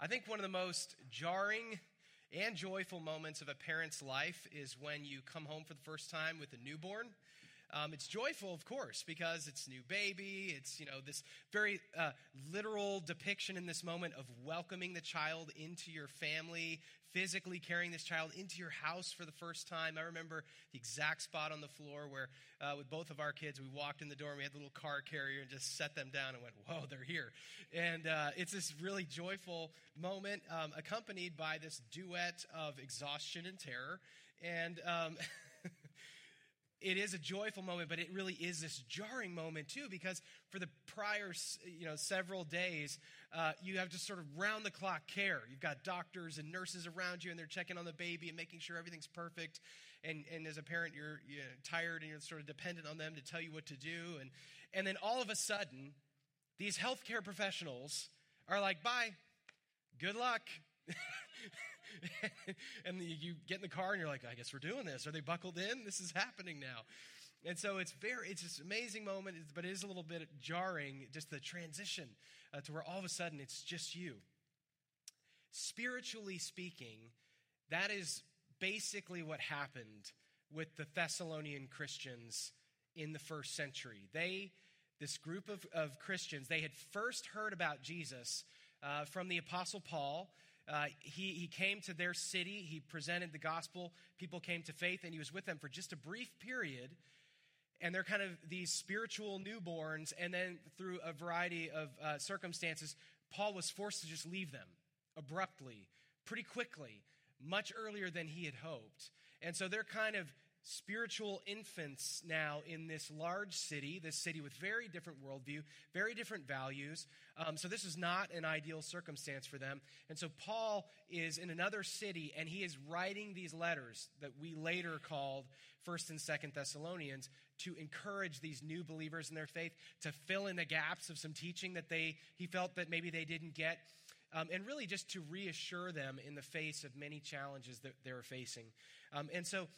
I think one of the most jarring and joyful moments of a parent's life is when you come home for the first time with a newborn. Um, it's joyful, of course, because it's new baby. It's, you know, this very uh, literal depiction in this moment of welcoming the child into your family, physically carrying this child into your house for the first time. I remember the exact spot on the floor where, uh, with both of our kids, we walked in the door and we had the little car carrier and just set them down and went, whoa, they're here. And uh, it's this really joyful moment, um, accompanied by this duet of exhaustion and terror. And, um, it is a joyful moment, but it really is this jarring moment too, because for the prior, you know, several days, uh, you have just sort of round the clock care. You've got doctors and nurses around you, and they're checking on the baby and making sure everything's perfect. And, and as a parent, you're, you're tired and you're sort of dependent on them to tell you what to do. And, and then all of a sudden, these healthcare professionals are like, bye, good luck. and you get in the car and you're like, I guess we're doing this. Are they buckled in? This is happening now. And so it's very, it's this amazing moment, but it is a little bit jarring, just the transition uh, to where all of a sudden it's just you. Spiritually speaking, that is basically what happened with the Thessalonian Christians in the first century. They, this group of, of Christians, they had first heard about Jesus uh, from the Apostle Paul. Uh, he, he came to their city, he presented the gospel, people came to faith, and he was with them for just a brief period. And they're kind of these spiritual newborns. And then through a variety of uh, circumstances, Paul was forced to just leave them abruptly, pretty quickly, much earlier than he had hoped. And so they're kind of spiritual infants now in this large city, this city with very different worldview, very different values. Um, so this is not an ideal circumstance for them. And so Paul is in another city and he is writing these letters that we later called First and Second Thessalonians to encourage these new believers in their faith to fill in the gaps of some teaching that they he felt that maybe they didn't get. Um, and really just to reassure them in the face of many challenges that they're facing. Um, and so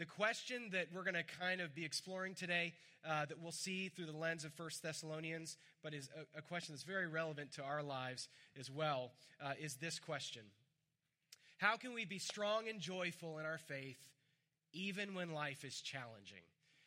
the question that we're going to kind of be exploring today, uh, that we'll see through the lens of First Thessalonians, but is a, a, question that's very relevant to our lives as well, uh, is this question How can we be strong and joyful in our faith even when life is challenging?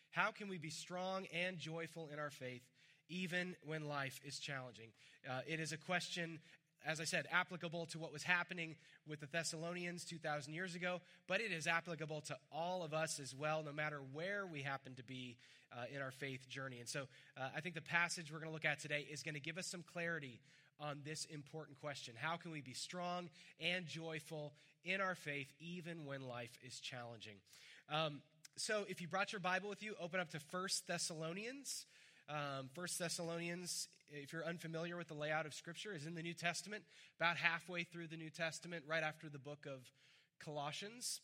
How can we be strong and joyful in our faith even when life is challenging? Uh, it is a question as I said, applicable to what was happening with the Thessalonians 2,000 years ago, but it is applicable to all of us as well, no matter where we happen to be uh, in our faith journey. And so uh, I think the passage we're going to look at today is going to give us some clarity on this important question How can we be strong and joyful in our faith, even when life is challenging? Um, so if you brought your Bible with you, open up to First Thessalonians. Um, First Thessalonians, if you're unfamiliar with the layout of Scripture, is in the New Testament, about halfway through the New Testament, right after the book of Colossians.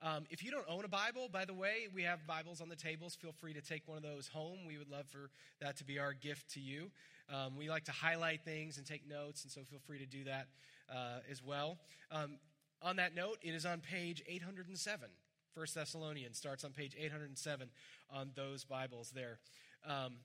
Um, if you don't own a Bible, by the way, we have Bibles on the tables. Feel free to take one of those home. We would love for that to be our gift to you. Um, we like to highlight things and take notes, and so feel free to do that uh, as well. Um, on that note, it is on page 807. First Thessalonians starts on page 807 on those Bibles there. Um,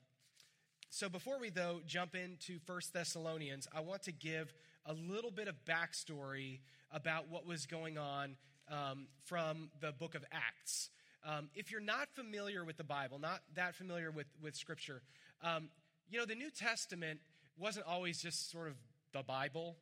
so before we though jump into First Thessalonians, I want to give a little bit of backstory about what was going on um, from the book of Acts. Um, if you're not familiar with the Bible, not that familiar with, with Scripture, um, you know, the New Testament wasn't always just sort of the Bible.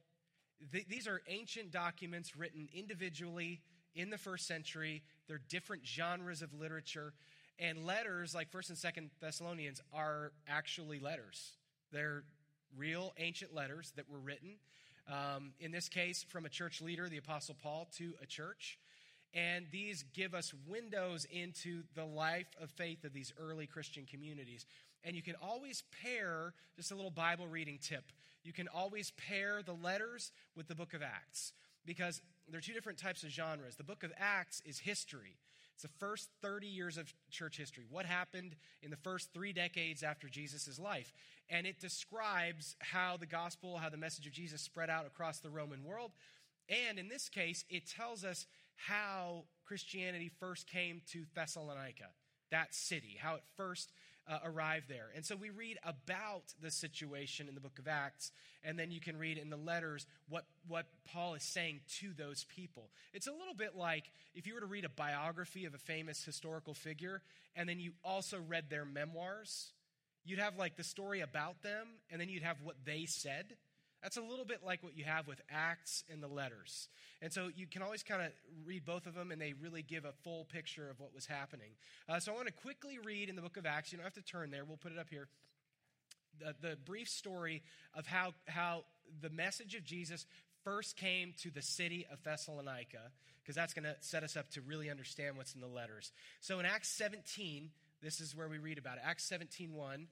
Th- these are ancient documents written individually in the first century. They're different genres of literature. And letters like 1st and 2nd Thessalonians are actually letters. They're real ancient letters that were written, um, in this case, from a church leader, the Apostle Paul, to a church. And these give us windows into the life of faith of these early Christian communities. And you can always pair, just a little Bible reading tip, you can always pair the letters with the book of Acts because there are two different types of genres. The book of Acts is history. It's the first 30 years of church history. What happened in the first three decades after Jesus' life? And it describes how the gospel, how the message of Jesus spread out across the Roman world. And in this case, it tells us how Christianity first came to Thessalonica, that city, how it first uh, arrive there. And so we read about the situation in the book of Acts, and then you can read in the letters what, what Paul is saying to those people. It's a little bit like if you were to read a biography of a famous historical figure, and then you also read their memoirs. You'd have like the story about them, and then you'd have what they said. That's a little bit like what you have with Acts and the letters. And so you can always kind of read both of them, and they really give a full picture of what was happening. Uh, so I want to quickly read in the book of Acts. You don't have to turn there, we'll put it up here. The, the brief story of how, how the message of Jesus first came to the city of Thessalonica, because that's going to set us up to really understand what's in the letters. So in Acts 17, this is where we read about it. Acts 17 1.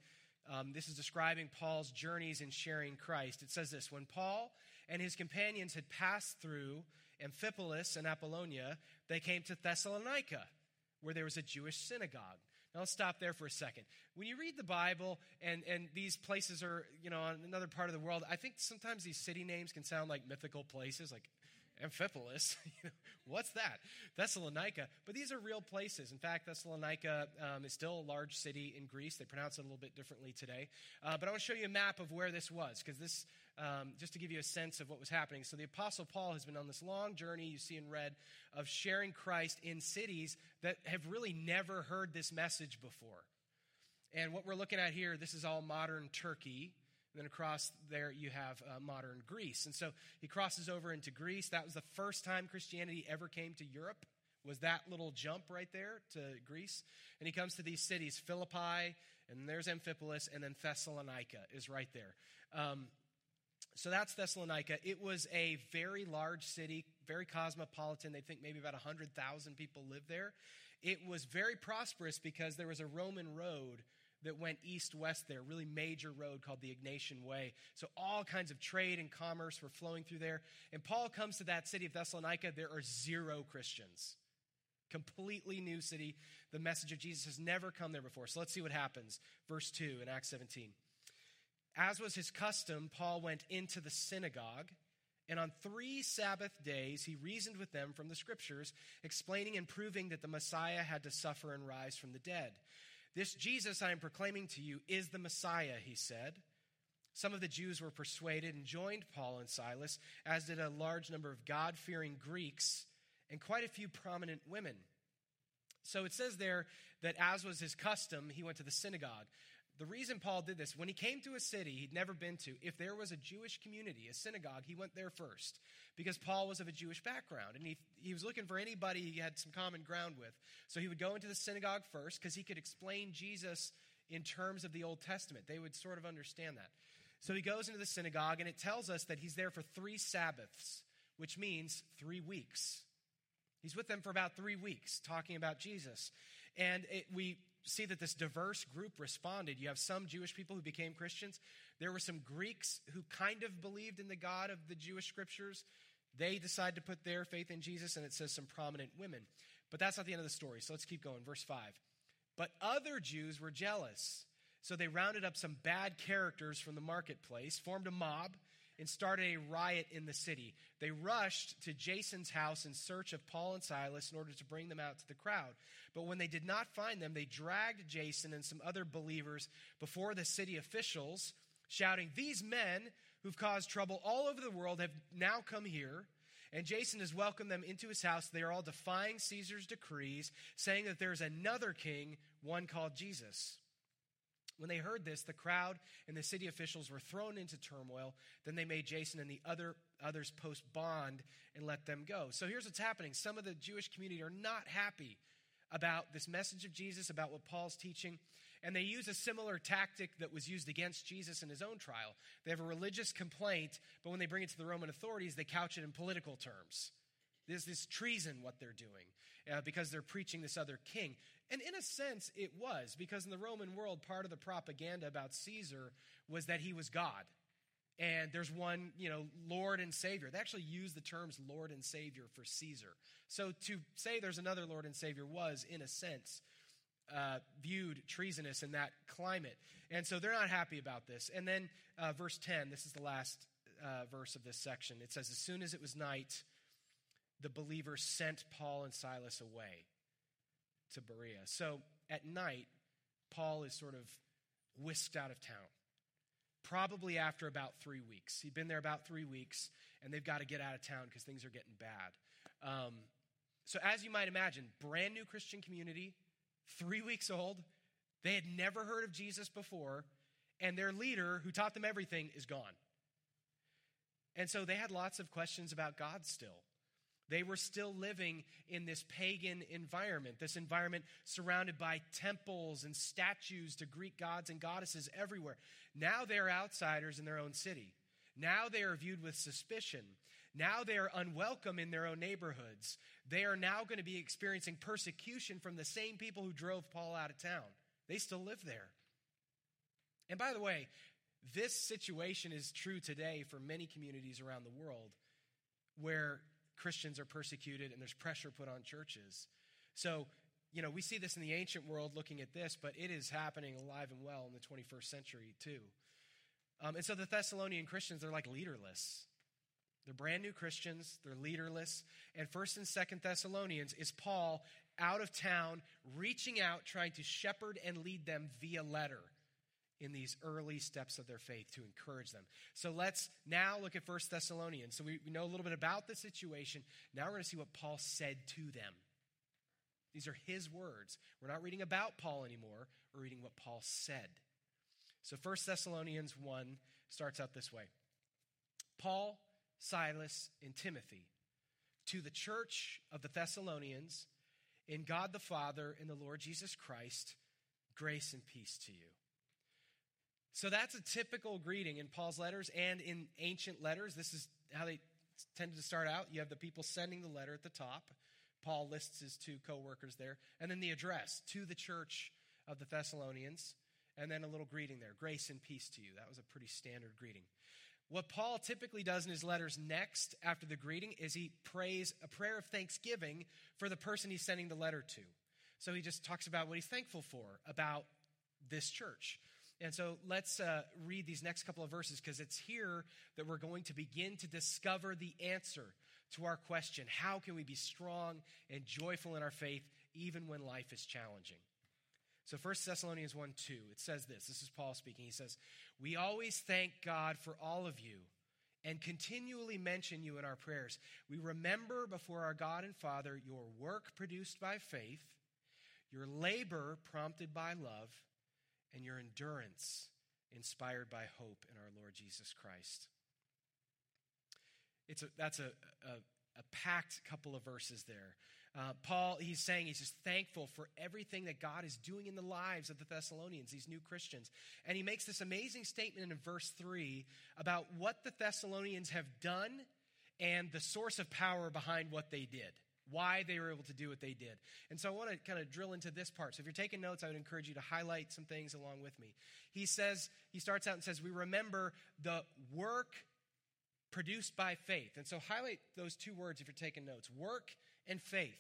Um, this is describing Paul's journeys in sharing Christ. It says this When Paul and his companions had passed through Amphipolis and Apollonia, they came to Thessalonica, where there was a Jewish synagogue. Now let's stop there for a second. When you read the Bible and, and these places are, you know, on another part of the world, I think sometimes these city names can sound like mythical places, like Amphipolis. What's that? Thessalonica. But these are real places. In fact, Thessalonica um, is still a large city in Greece. They pronounce it a little bit differently today. Uh, but I want to show you a map of where this was, because this, um, just to give you a sense of what was happening. So the Apostle Paul has been on this long journey, you see in red, of sharing Christ in cities that have really never heard this message before. And what we're looking at here, this is all modern Turkey. And then across there, you have uh, modern Greece. And so he crosses over into Greece. That was the first time Christianity ever came to Europe, was that little jump right there to Greece. And he comes to these cities, Philippi, and there's Amphipolis, and then Thessalonica is right there. Um, so that's Thessalonica. It was a very large city, very cosmopolitan. They think maybe about 100,000 people live there. It was very prosperous because there was a Roman road that went east west there, really major road called the Egnatian Way. So all kinds of trade and commerce were flowing through there. And Paul comes to that city of Thessalonica, there are zero Christians. Completely new city. The message of Jesus has never come there before. So let's see what happens. Verse 2 in Acts 17. As was his custom, Paul went into the synagogue. And on three Sabbath days, he reasoned with them from the scriptures, explaining and proving that the Messiah had to suffer and rise from the dead. This Jesus I am proclaiming to you is the Messiah, he said. Some of the Jews were persuaded and joined Paul and Silas, as did a large number of God fearing Greeks and quite a few prominent women. So it says there that, as was his custom, he went to the synagogue. The reason Paul did this, when he came to a city he'd never been to, if there was a Jewish community, a synagogue, he went there first because Paul was of a Jewish background and he, he was looking for anybody he had some common ground with. So he would go into the synagogue first because he could explain Jesus in terms of the Old Testament. They would sort of understand that. So he goes into the synagogue and it tells us that he's there for three Sabbaths, which means three weeks. He's with them for about three weeks talking about Jesus. And it, we see that this diverse group responded. You have some Jewish people who became Christians. There were some Greeks who kind of believed in the God of the Jewish scriptures. They decide to put their faith in Jesus, and it says some prominent women. But that's not the end of the story, so let's keep going. Verse 5. But other Jews were jealous. So they rounded up some bad characters from the marketplace, formed a mob, and started a riot in the city. They rushed to Jason's house in search of Paul and Silas in order to bring them out to the crowd. But when they did not find them, they dragged Jason and some other believers before the city officials, shouting, These men who've caused trouble all over the world have now come here. And Jason has welcomed them into his house. They are all defying Caesar's decrees, saying that there is another king, one called Jesus. When they heard this, the crowd and the city officials were thrown into turmoil. Then they made Jason and the other others post bond and let them go. So here's what's happening. Some of the Jewish community are not happy about this message of Jesus, about what Paul's teaching, and they use a similar tactic that was used against Jesus in his own trial. They have a religious complaint, but when they bring it to the Roman authorities, they couch it in political terms. There's this treason what they're doing uh, because they're preaching this other king. And in a sense, it was, because in the Roman world, part of the propaganda about Caesar was that he was God. And there's one, you know, Lord and Savior. They actually use the terms Lord and Savior for Caesar. So to say there's another Lord and Savior was, in a sense, uh, viewed treasonous in that climate. And so they're not happy about this. And then uh, verse 10, this is the last uh, verse of this section. It says, As soon as it was night, the believers sent Paul and Silas away to Berea. So at night, Paul is sort of whisked out of town. Probably after about three weeks. He'd been there about three weeks, and they've got to get out of town because things are getting bad. Um, so, as you might imagine, brand new Christian community, three weeks old. They had never heard of Jesus before, and their leader, who taught them everything, is gone. And so they had lots of questions about God still. They were still living in this pagan environment, this environment surrounded by temples and statues to Greek gods and goddesses everywhere. Now they're outsiders in their own city. Now they are viewed with suspicion. Now they are unwelcome in their own neighborhoods. They are now going to be experiencing persecution from the same people who drove Paul out of town. They still live there. And by the way, this situation is true today for many communities around the world where Christians are persecuted and there's pressure put on churches. So, you know, we see this in the ancient world looking at this, but it is happening alive and well in the 21st century too. Um, and so the Thessalonian Christians, they're like leaderless. They're brand new Christians, they're leaderless. And 1st and 2nd Thessalonians is Paul out of town, reaching out, trying to shepherd and lead them via letter in these early steps of their faith to encourage them. So let's now look at 1st Thessalonians. So we, we know a little bit about the situation. Now we're going to see what Paul said to them. These are his words. We're not reading about Paul anymore, we're reading what Paul said. So 1 Thessalonians 1 starts out this way Paul, Silas, and Timothy, to the church of the Thessalonians, in God the Father and the Lord Jesus Christ, grace and peace to you. So that's a typical greeting in Paul's letters and in ancient letters. This is how they tended to start out. You have the people sending the letter at the top. Paul lists his two co workers there. And then the address to the church of the Thessalonians. And then a little greeting there grace and peace to you. That was a pretty standard greeting. What Paul typically does in his letters next after the greeting is he prays a prayer of thanksgiving for the person he's sending the letter to. So he just talks about what he's thankful for about this church. And so let's uh, read these next couple of verses because it's here that we're going to begin to discover the answer to our question how can we be strong and joyful in our faith even when life is challenging? So 1 Thessalonians 1 2, it says this. This is Paul speaking. He says, We always thank God for all of you and continually mention you in our prayers. We remember before our God and Father your work produced by faith, your labor prompted by love and your endurance inspired by hope in our Lord Jesus Christ. It's a, that's a, a, a packed couple of verses there. Uh, Paul, he's saying he's just thankful for everything that God is doing in the lives of the Thessalonians, these new Christians. And he makes this amazing statement in verse 3 about what the Thessalonians have done and the source of power behind what they did why they were able to do what they did. And so I want to kind of drill into this part. So if you're taking notes, I would encourage you to highlight some things along with me. He says, he starts out and says, We remember the work produced by faith. And so highlight those two words if you're taking notes work and faith.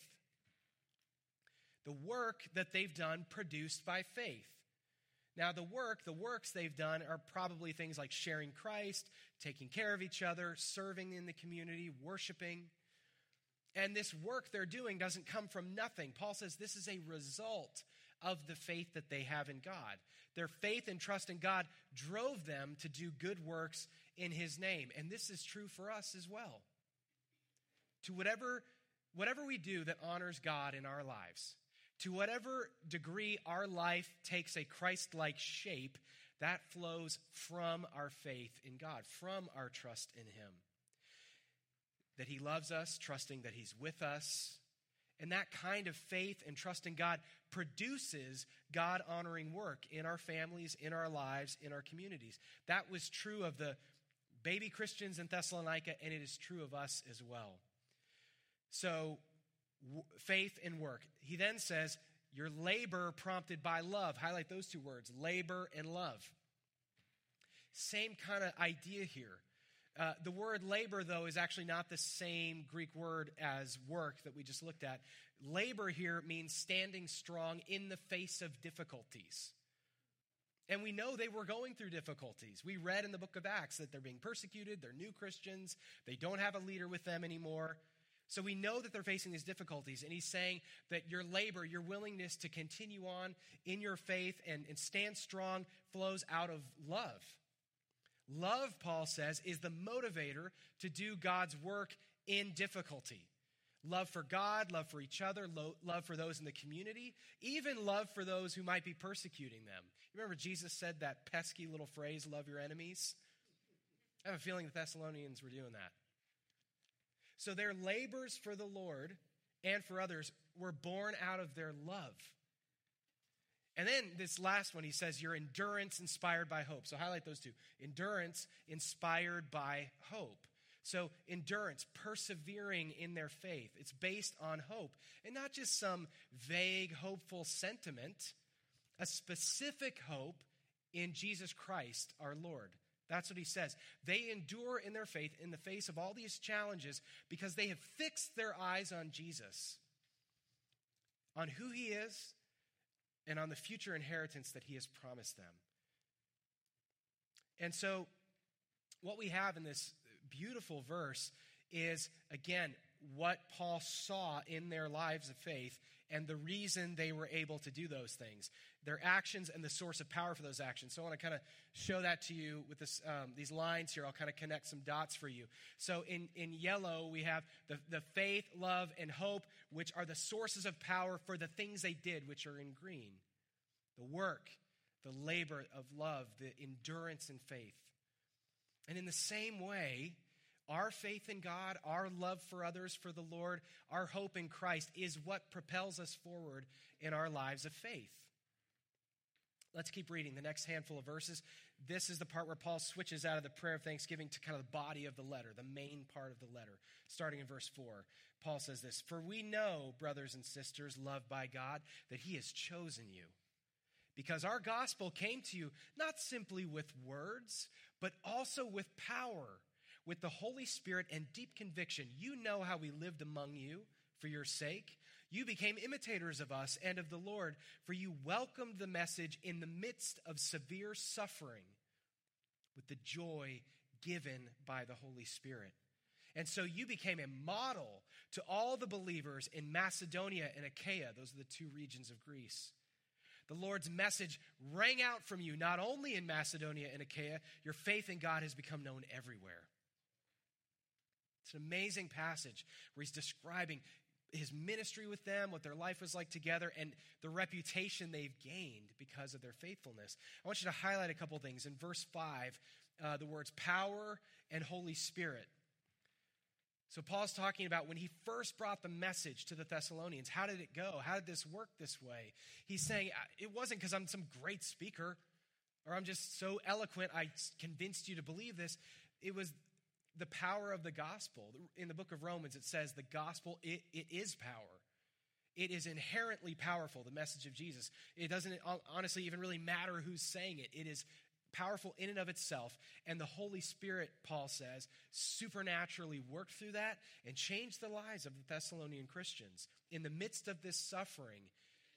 The work that they've done produced by faith. Now, the work, the works they've done are probably things like sharing Christ, taking care of each other, serving in the community, worshiping. And this work they're doing doesn't come from nothing. Paul says this is a result of the faith that they have in God. Their faith and trust in God drove them to do good works in his name. And this is true for us as well. To whatever whatever we do that honors God in our lives, to whatever degree our life takes a Christ-like shape, that flows from our faith in God, from our trust in him that He loves us, trusting that He's with us. And that kind of faith and trust in God produces God honoring work in our families, in our lives, in our communities. That was true of the baby Christians in Thessalonica, and it is true of us as well. So, w- faith and work. He then says, Your labor prompted by love. Highlight those two words labor and love. Same kind of idea here. Uh, the word labor, though, is actually not the same Greek word as work that we just looked at. Labor here means standing strong in the face of difficulties. And we know they were going through difficulties. We read in the book of Acts that they're being persecuted, they're new Christians, they don't have a leader with them anymore. So we know that they're facing these difficulties, and he's saying that your labor, your willingness to continue on in your faith and, and stand strong flows out of love. Love, Paul says, is the motivator to do God's work in difficulty. Love for God, love for each other, lo- love for those in the community, even love for those who might be persecuting them. You remember Jesus said that pesky little phrase, love your enemies? I have a feeling the Thessalonians were doing that. So their labors for the Lord and for others were born out of their love. And then this last one, he says, your endurance inspired by hope. So highlight those two endurance inspired by hope. So, endurance, persevering in their faith, it's based on hope and not just some vague, hopeful sentiment, a specific hope in Jesus Christ our Lord. That's what he says. They endure in their faith in the face of all these challenges because they have fixed their eyes on Jesus, on who he is, and on the future inheritance that he has promised them. And so, what we have in this beautiful verse is, again, what Paul saw in their lives of faith and the reason they were able to do those things, their actions and the source of power for those actions. So I want to kind of show that to you with this, um, these lines here. I'll kind of connect some dots for you. So in, in yellow, we have the, the faith, love, and hope, which are the sources of power for the things they did, which are in green the work, the labor of love, the endurance and faith. And in the same way, our faith in God, our love for others, for the Lord, our hope in Christ is what propels us forward in our lives of faith. Let's keep reading the next handful of verses. This is the part where Paul switches out of the prayer of thanksgiving to kind of the body of the letter, the main part of the letter, starting in verse 4. Paul says this For we know, brothers and sisters, loved by God, that he has chosen you. Because our gospel came to you not simply with words, but also with power with the Holy Spirit and deep conviction. You know how we lived among you for your sake. You became imitators of us and of the Lord, for you welcomed the message in the midst of severe suffering with the joy given by the Holy Spirit. And so you became a model to all the believers in Macedonia and Achaia. Those are the two regions of Greece. The Lord's message rang out from you, not only in Macedonia and Achaia, your faith in God has become known everywhere. It's an amazing passage where he's describing his ministry with them, what their life was like together, and the reputation they've gained because of their faithfulness. I want you to highlight a couple things. In verse 5, uh, the words power and Holy Spirit. So, Paul's talking about when he first brought the message to the Thessalonians. How did it go? How did this work this way? He's saying, It wasn't because I'm some great speaker or I'm just so eloquent I convinced you to believe this. It was the power of the gospel. In the book of Romans, it says the gospel, it, it is power. It is inherently powerful, the message of Jesus. It doesn't honestly even really matter who's saying it. It is powerful in and of itself. And the Holy Spirit, Paul says, supernaturally worked through that and changed the lives of the Thessalonian Christians. In the midst of this suffering,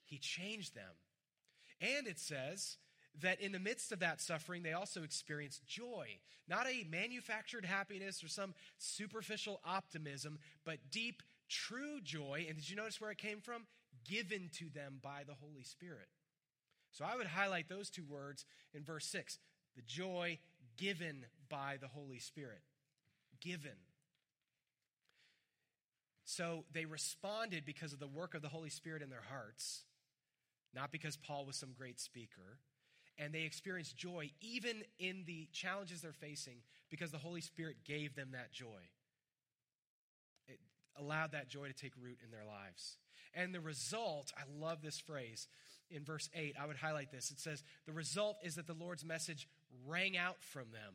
he changed them. And it says that in the midst of that suffering, they also experienced joy. Not a manufactured happiness or some superficial optimism, but deep, true joy. And did you notice where it came from? Given to them by the Holy Spirit. So I would highlight those two words in verse 6 the joy given by the Holy Spirit. Given. So they responded because of the work of the Holy Spirit in their hearts, not because Paul was some great speaker and they experience joy even in the challenges they're facing because the Holy Spirit gave them that joy. It allowed that joy to take root in their lives. And the result, I love this phrase in verse 8. I would highlight this. It says, The result is that the Lord's message rang out from them.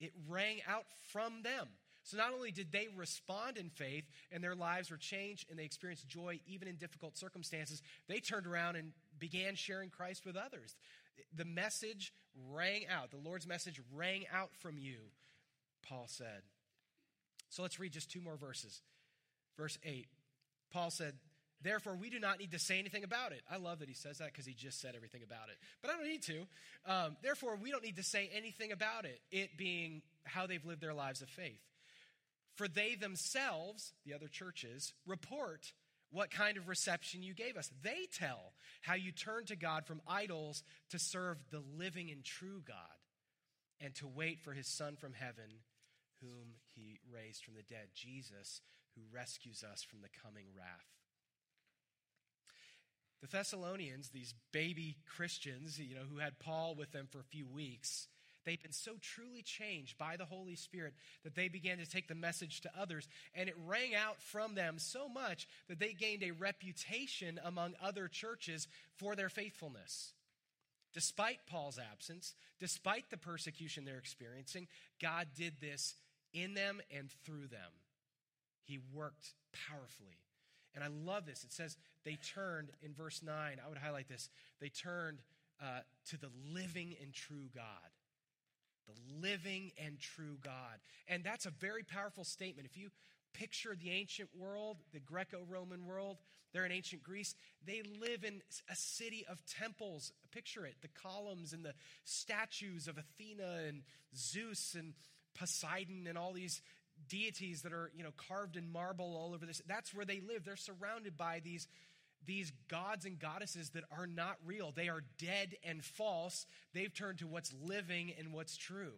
It rang out from them. So not only did they respond in faith and their lives were changed and they experienced joy even in difficult circumstances, they turned around and began sharing Christ with others. The message rang out. The Lord's message rang out from you, Paul said. So let's read just two more verses. Verse 8. Paul said, Therefore, we do not need to say anything about it. I love that he says that because he just said everything about it. But I don't need to. Um, therefore, we don't need to say anything about it, it being how they've lived their lives of faith. For they themselves, the other churches, report what kind of reception you gave us. They tell how you turned to God from idols to serve the living and true God and to wait for his Son from heaven, whom he raised from the dead, Jesus, who rescues us from the coming wrath. The Thessalonians, these baby Christians, you know, who had Paul with them for a few weeks, they'd been so truly changed by the Holy Spirit that they began to take the message to others, and it rang out from them so much that they gained a reputation among other churches for their faithfulness. Despite Paul's absence, despite the persecution they're experiencing, God did this in them and through them. He worked powerfully. And I love this. It says they turned in verse 9. I would highlight this. They turned uh, to the living and true God. The living and true God. And that's a very powerful statement. If you picture the ancient world, the Greco Roman world, they're in ancient Greece. They live in a city of temples. Picture it the columns and the statues of Athena and Zeus and Poseidon and all these deities that are, you know, carved in marble all over this. That's where they live. They're surrounded by these, these gods and goddesses that are not real. They are dead and false. They've turned to what's living and what's true.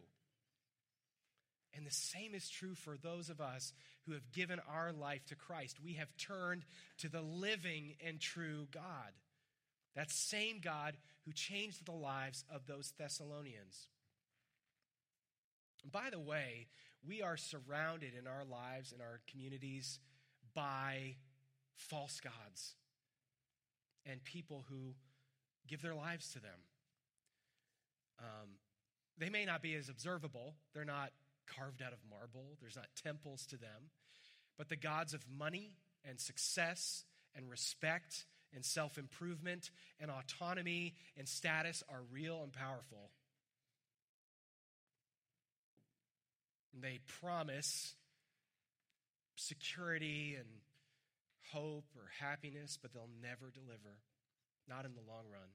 And the same is true for those of us who have given our life to Christ. We have turned to the living and true God. That same God who changed the lives of those Thessalonians. By the way, we are surrounded in our lives, in our communities, by false gods and people who give their lives to them. Um, they may not be as observable, they're not carved out of marble, there's not temples to them, but the gods of money and success and respect and self improvement and autonomy and status are real and powerful. They promise security and hope or happiness, but they'll never deliver, not in the long run.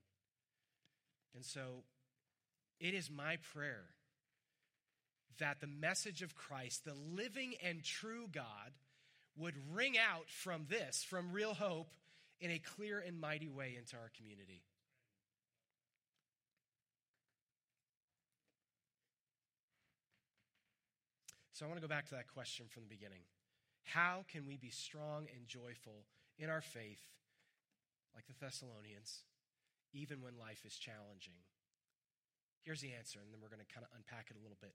And so it is my prayer that the message of Christ, the living and true God, would ring out from this, from real hope, in a clear and mighty way into our community. So I want to go back to that question from the beginning. How can we be strong and joyful in our faith, like the Thessalonians, even when life is challenging? Here's the answer, and then we're going to kind of unpack it a little bit.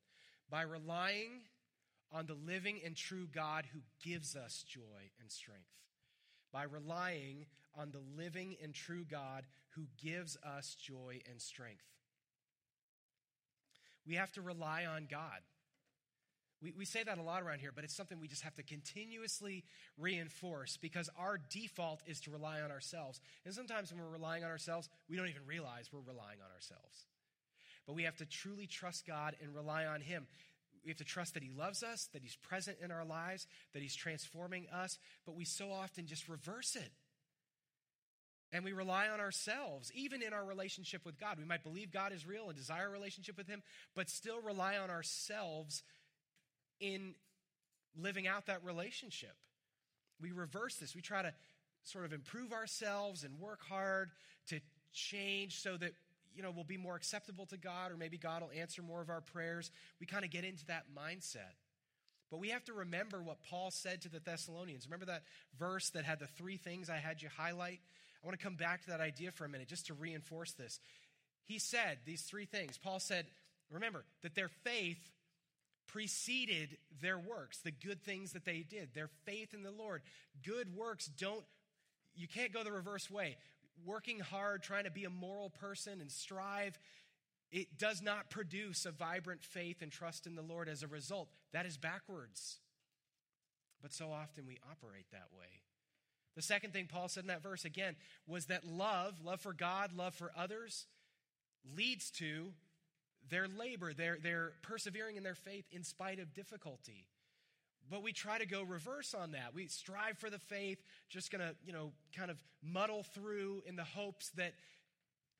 By relying on the living and true God who gives us joy and strength. By relying on the living and true God who gives us joy and strength. We have to rely on God. We, we say that a lot around here, but it's something we just have to continuously reinforce because our default is to rely on ourselves. And sometimes when we're relying on ourselves, we don't even realize we're relying on ourselves. But we have to truly trust God and rely on Him. We have to trust that He loves us, that He's present in our lives, that He's transforming us, but we so often just reverse it. And we rely on ourselves, even in our relationship with God. We might believe God is real and desire a relationship with Him, but still rely on ourselves in living out that relationship. We reverse this. We try to sort of improve ourselves and work hard to change so that you know we'll be more acceptable to God or maybe God will answer more of our prayers. We kind of get into that mindset. But we have to remember what Paul said to the Thessalonians. Remember that verse that had the three things I had you highlight? I want to come back to that idea for a minute just to reinforce this. He said these three things. Paul said, remember, that their faith preceded their works, the good things that they did, their faith in the Lord. Good works don't, you can't go the reverse way. Working hard, trying to be a moral person and strive, it does not produce a vibrant faith and trust in the Lord as a result. That is backwards. But so often we operate that way. The second thing Paul said in that verse again was that love, love for God, love for others, leads to their labor, their, their persevering in their faith in spite of difficulty. But we try to go reverse on that. We strive for the faith, just to, you know, kind of muddle through in the hopes that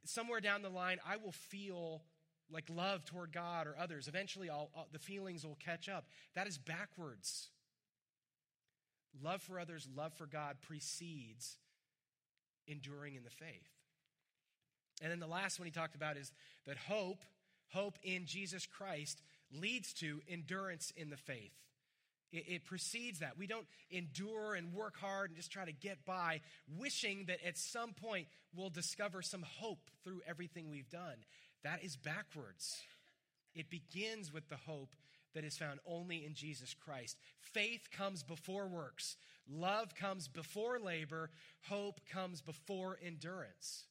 somewhere down the line I will feel like love toward God or others. Eventually, I'll, I'll, the feelings will catch up. That is backwards. Love for others, love for God precedes enduring in the faith. And then the last one he talked about is that hope, hope in Jesus Christ, leads to endurance in the faith. It, it, precedes that. We don't endure and work hard and just try to get by, wishing that at some point we'll discover some hope through everything we've done. That is backwards. It begins with the hope that is found only in Jesus Christ. Faith comes before works, love comes before labor, hope comes before endurance.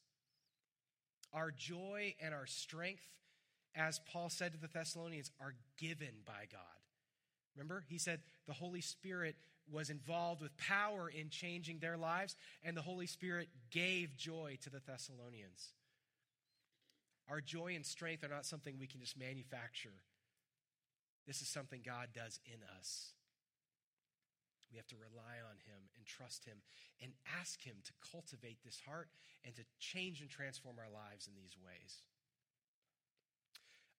Our joy and our strength, as Paul said to the Thessalonians, are given by God. Remember, he said the Holy Spirit was involved with power in changing their lives, and the Holy Spirit gave joy to the Thessalonians. Our joy and strength are not something we can just manufacture. This is something God does in us. We have to rely on Him and trust Him and ask Him to cultivate this heart and to change and transform our lives in these ways.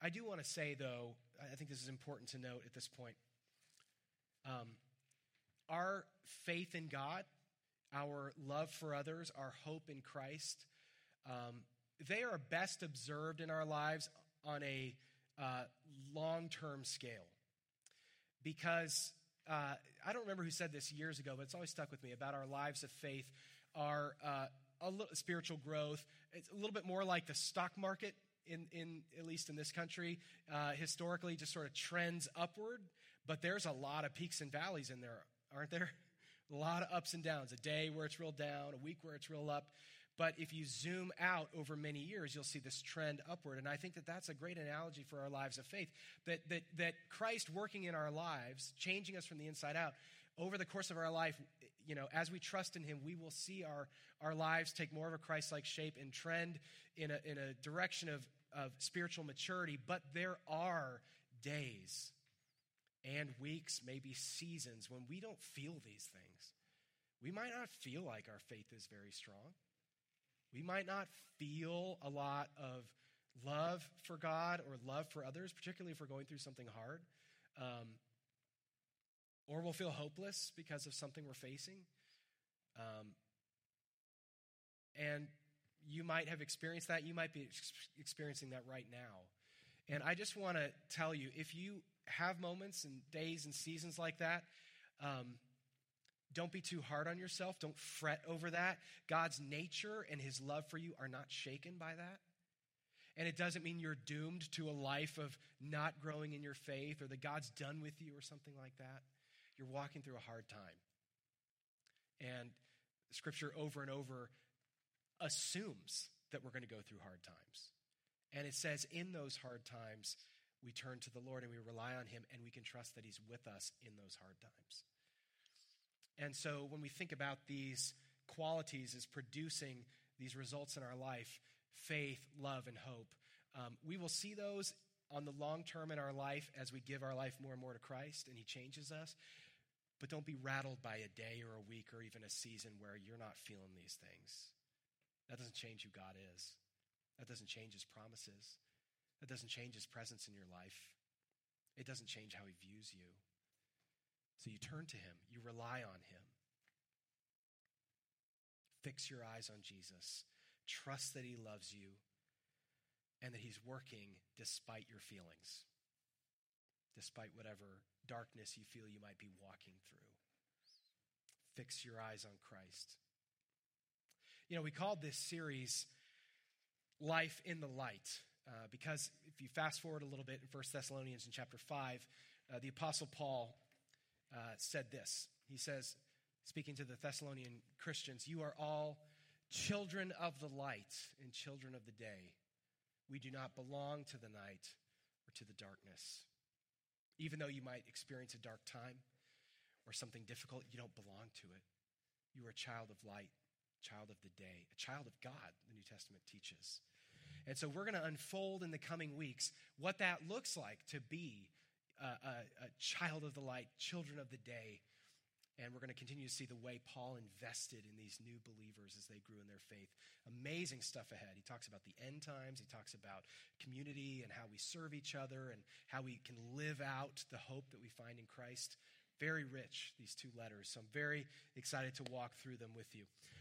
I do want to say, though, I think this is important to note at this point. Um, our faith in God, our love for others, our hope in Christ, um, they are best observed in our lives on a uh, long term scale. Because uh, I don't remember who said this years ago, but it's always stuck with me about our lives of faith, our uh, a little, spiritual growth. It's a little bit more like the stock market, in, in at least in this country, uh, historically, just sort of trends upward. But there's a lot of peaks and valleys in there, aren't there? A lot of ups and downs. A day where it's real down, a week where it's real up. But if you zoom out over many years, you'll see this trend upward. And I think that that's a great analogy for our lives of faith. That, that, that Christ working in our lives, changing us from the inside out, over the course of our life, you know, as we trust in Him, we will see our, our lives take more of a Christ like shape and trend in a, in a direction of, of spiritual maturity. But there are days and weeks, maybe seasons, when we don't feel these things. We might not feel like our faith is very strong. We might not feel a lot of love for God or love for others, particularly if we're going through something hard. Um, or we'll feel hopeless because of something we're facing. Um, and you might have experienced that. You might be ex- experiencing that right now. And I just want to tell you if you have moments and days and seasons like that, um, don't be too hard on yourself. Don't fret over that. God's nature and his love for you are not shaken by that. And it doesn't mean you're doomed to a life of not growing in your faith or that God's done with you or something like that. You're walking through a hard time. And scripture over and over assumes that we're going to go through hard times. And it says, in those hard times, we turn to the Lord and we rely on Him and we can trust that He's with us in those hard times. And so when we think about these qualities as producing these results in our life faith, love, and hope um, we will see those on the long term in our life as we give our life more and more to Christ and He changes us. But don't be rattled by a day or a week or even a season where you're not feeling these things. That doesn't change who God is. That doesn't change His promises. That doesn't change His presence in your life. It doesn't change how He views you. So you turn to him, you rely on him. Fix your eyes on Jesus. Trust that he loves you and that he's working despite your feelings, despite whatever darkness you feel you might be walking through. Fix your eyes on Christ. You know, we called this series Life in the Light uh, because if you fast forward a little bit in 1 Thessalonians in chapter 5, uh, the Apostle Paul uh, said this. He says, speaking to the Thessalonian Christians, You are all children of the light and children of the day. We do not belong to the night or to the darkness. Even though you might experience a dark time or something difficult, you don't belong to it. You are a child of light, child of the day, a child of God, the New Testament teaches. And so we're going to unfold in the coming weeks what that looks like to be uh, a, a child of the light, children of the day. And we're going to continue to see the way Paul invested in these new believers as they grew in their faith. Amazing stuff ahead. He talks about the end times. He talks about community and how we serve each other and how we can live out the hope that we find in Christ Very rich, these two letters. So I'm very excited to walk through them with you.